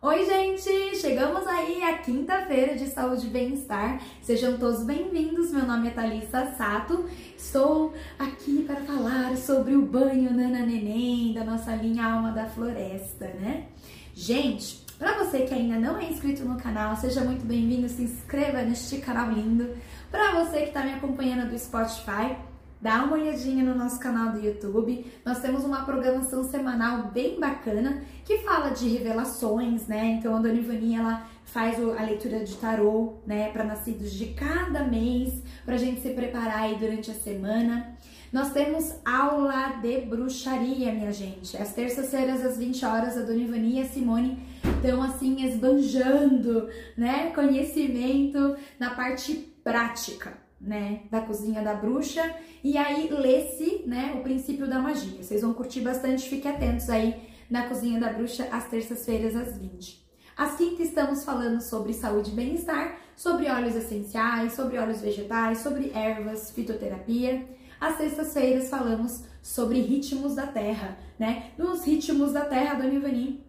Oi, gente! Chegamos aí à quinta-feira de saúde e bem-estar. Sejam todos bem-vindos. Meu nome é Thalissa Sato. Estou aqui para falar sobre o banho Nana Neném da nossa linha Alma da Floresta, né? Gente, para você que ainda não é inscrito no canal, seja muito bem-vindo. Se inscreva neste canal lindo. Para você que está me acompanhando do Spotify, dá uma olhadinha no nosso canal do YouTube. Nós temos uma programação semanal bem bacana que fala de revelações, né? Então a Dona Ivani, ela faz a leitura de tarô, né, para nascidos de cada mês, para a gente se preparar aí durante a semana. Nós temos aula de bruxaria, minha gente. Às terças-feiras, às 20 horas, a Dona Ivani e a Simone estão assim esbanjando, né, conhecimento na parte prática né, da cozinha da bruxa e aí lê-se, né, o princípio da magia. Vocês vão curtir bastante, fiquem atentos aí na cozinha da bruxa às terças-feiras às 20. Às quinta estamos falando sobre saúde e bem-estar, sobre óleos essenciais, sobre óleos vegetais, sobre ervas, fitoterapia. Às sextas-feiras falamos sobre ritmos da terra, né? Nos ritmos da terra, a Dona Ivani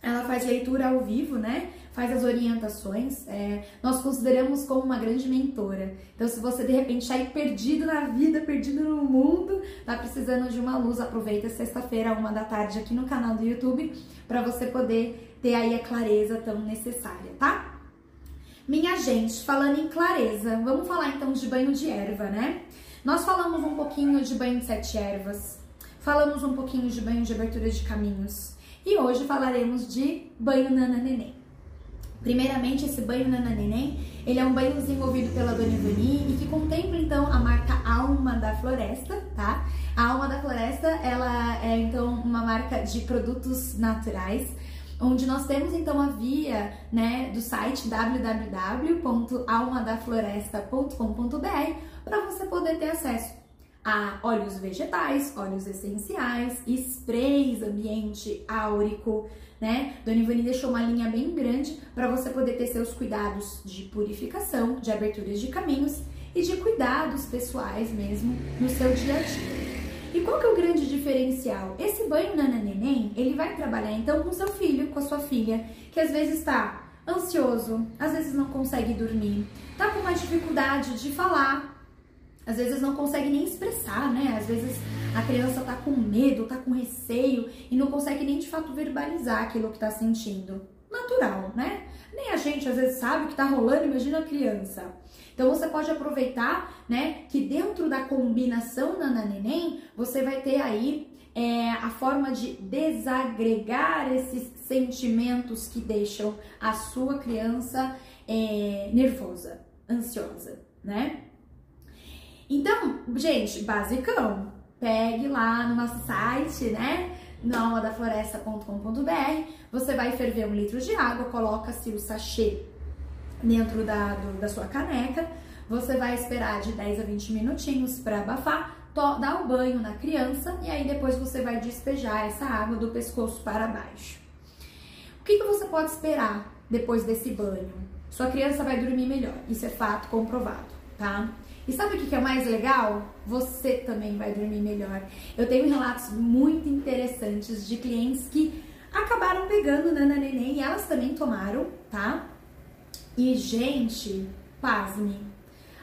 ela faz leitura ao vivo, né? Faz as orientações. É, nós consideramos como uma grande mentora. Então, se você de repente está aí perdido na vida, perdido no mundo, tá precisando de uma luz, aproveita sexta-feira, uma da tarde, aqui no canal do YouTube, para você poder ter aí a clareza tão necessária, tá? Minha gente, falando em clareza, vamos falar então de banho de erva, né? Nós falamos um pouquinho de banho de sete ervas, falamos um pouquinho de banho de abertura de caminhos e hoje falaremos de banho Nana Neném. Primeiramente, esse banho Nana Neném, ele é um banho desenvolvido pela Dona Ivani e que contempla então a marca Alma da Floresta, tá? A Alma da Floresta, ela é então uma marca de produtos naturais, onde nós temos então a via, né, do site www.almadafloresta.com.br para você poder ter acesso a óleos vegetais, óleos essenciais, sprays, ambiente áurico, né? Dona Ivani deixou uma linha bem grande para você poder ter seus cuidados de purificação, de aberturas de caminhos e de cuidados pessoais mesmo no seu dia a dia. E qual que é o grande diferencial? Esse banho Nana Neném, ele vai trabalhar então com seu filho, com a sua filha, que às vezes está ansioso, às vezes não consegue dormir, tá com uma dificuldade de falar, às vezes não consegue nem expressar, né? Às vezes a criança tá com medo, tá com receio e não consegue nem de fato verbalizar aquilo que tá sentindo. Natural, né? Nem a gente às vezes sabe o que tá rolando, imagina a criança. Então você pode aproveitar, né, que dentro da combinação Nana Neném, você vai ter aí é, a forma de desagregar esses sentimentos que deixam a sua criança é, nervosa, ansiosa, né? Então, gente, basicão, pegue lá no nosso site, né? nalmadafloresta.com.br, você vai ferver um litro de água, coloca-se o sachê dentro da, do, da sua caneca, você vai esperar de 10 a 20 minutinhos para abafar, dá o banho na criança e aí depois você vai despejar essa água do pescoço para baixo. O que, que você pode esperar depois desse banho? Sua criança vai dormir melhor, isso é fato comprovado, tá? E sabe o que é mais legal? Você também vai dormir melhor. Eu tenho relatos muito interessantes de clientes que acabaram pegando Nana Neném e elas também tomaram, tá? E, gente, pasme.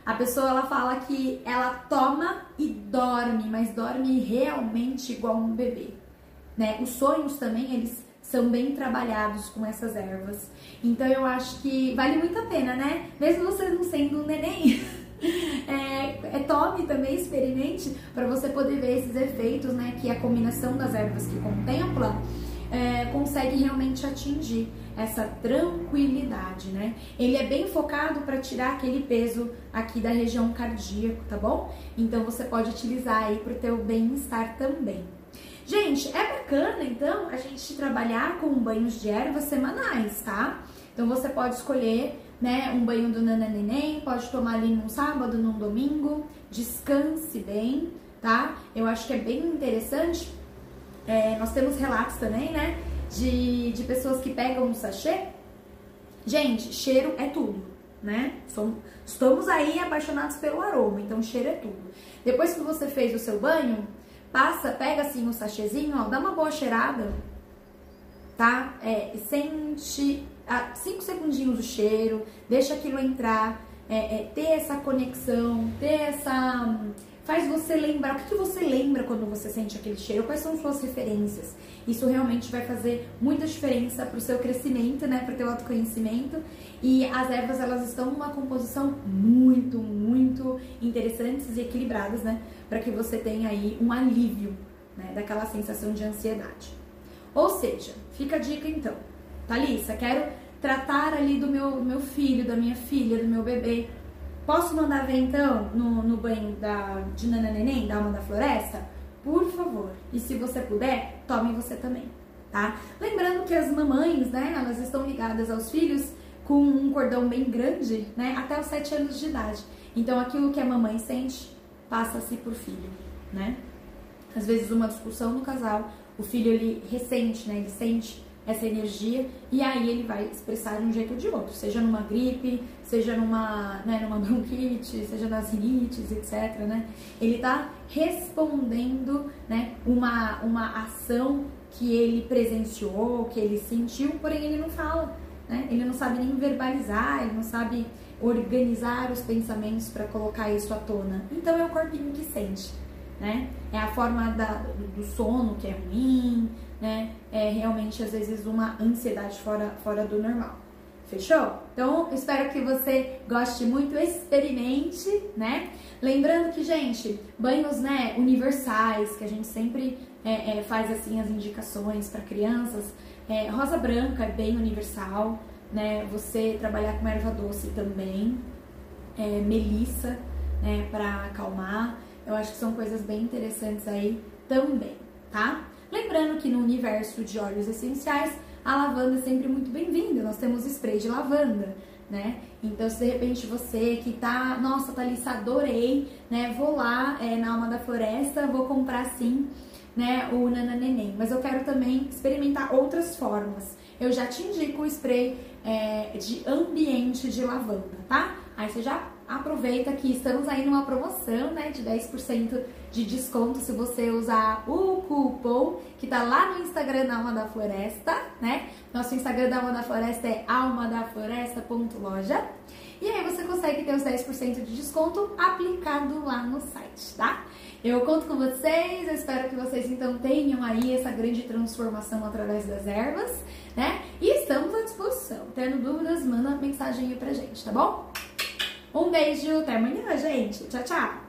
A pessoa ela fala que ela toma e dorme, mas dorme realmente igual um bebê, né? Os sonhos também, eles são bem trabalhados com essas ervas. Então eu acho que vale muito a pena, né? Mesmo você não sendo um neném, é, é, tome também, experimente, para você poder ver esses efeitos, né, que a combinação das ervas que contempla é, consegue realmente atingir essa tranquilidade, né? Ele é bem focado para tirar aquele peso aqui da região cardíaca, tá bom? Então você pode utilizar aí para o teu bem-estar também. Gente, é bacana então a gente trabalhar com banhos de ervas semanais, tá? Então você pode escolher né, um banho do Nana Neném, pode tomar ali num sábado, num domingo, descanse bem, tá? Eu acho que é bem interessante. É, nós temos relatos também, né, de, de pessoas que pegam um sachê. Gente, cheiro é tudo, né? Somos, estamos aí apaixonados pelo aroma, então cheiro é tudo. Depois que você fez o seu banho, passa, pega assim o um sachêzinho, ó, dá uma boa cheirada, tá? É, sente 5 segundinhos o cheiro, deixa aquilo entrar, é, é, ter essa conexão, ter essa. Faz você lembrar. O que, que você lembra quando você sente aquele cheiro? Quais são suas referências? Isso realmente vai fazer muita diferença para o seu crescimento, né? Para o teu autoconhecimento. E as ervas, elas estão numa composição muito, muito interessantes e equilibradas, né? Para que você tenha aí um alívio né? daquela sensação de ansiedade. Ou seja, fica a dica então. Thalissa, quero tratar ali do meu, meu filho, da minha filha, do meu bebê. Posso mandar ver então no, no banho da, de Nana Neném, da Alma da Floresta? Por favor. E se você puder, tome você também, tá? Lembrando que as mamães, né, elas estão ligadas aos filhos com um cordão bem grande, né, até os 7 anos de idade. Então aquilo que a mamãe sente, passa-se por filho, né? Às vezes uma discussão no casal, o filho ele ressente, né, ele sente essa energia e aí ele vai expressar de um jeito ou de outro, seja numa gripe, seja numa, né, numa bronquite, seja nas rinites, etc, né? Ele tá respondendo, né, uma, uma ação que ele presenciou, que ele sentiu, porém ele não fala, né? Ele não sabe nem verbalizar, ele não sabe organizar os pensamentos para colocar isso à tona. Então é o corpinho que sente, né? É a forma da, do sono que é ruim, né? É realmente às vezes uma ansiedade fora, fora do normal. Fechou? Então, espero que você goste muito, experimente, né? Lembrando que, gente, banhos, né, universais, que a gente sempre é, é, faz assim as indicações para crianças, é, rosa branca é bem universal, né? Você trabalhar com erva doce também, é, melissa, né, para acalmar. Eu acho que são coisas bem interessantes aí também, tá? Lembrando que no universo de óleos essenciais, a lavanda é sempre muito bem-vinda. Nós temos spray de lavanda, né? Então, se de repente você que tá, nossa, Thalissa, adorei, né? Vou lá é, na Alma da Floresta, vou comprar sim, né? O Nana Neném. Mas eu quero também experimentar outras formas. Eu já te indico o spray é, de ambiente de lavanda, tá? Aí você já aproveita que estamos aí numa promoção, né, de 10% de desconto se você usar o cupom que tá lá no Instagram da Alma da Floresta, né? Nosso Instagram da Alma da Floresta é almadafloresta.loja. E aí você consegue ter os 10% de desconto aplicado lá no site, tá? Eu conto com vocês, eu espero que vocês então tenham aí essa grande transformação através das ervas, né? E estamos à disposição. Tendo dúvidas, manda mensagem aí pra gente, tá bom? Um beijo, até amanhã, gente. Tchau, tchau.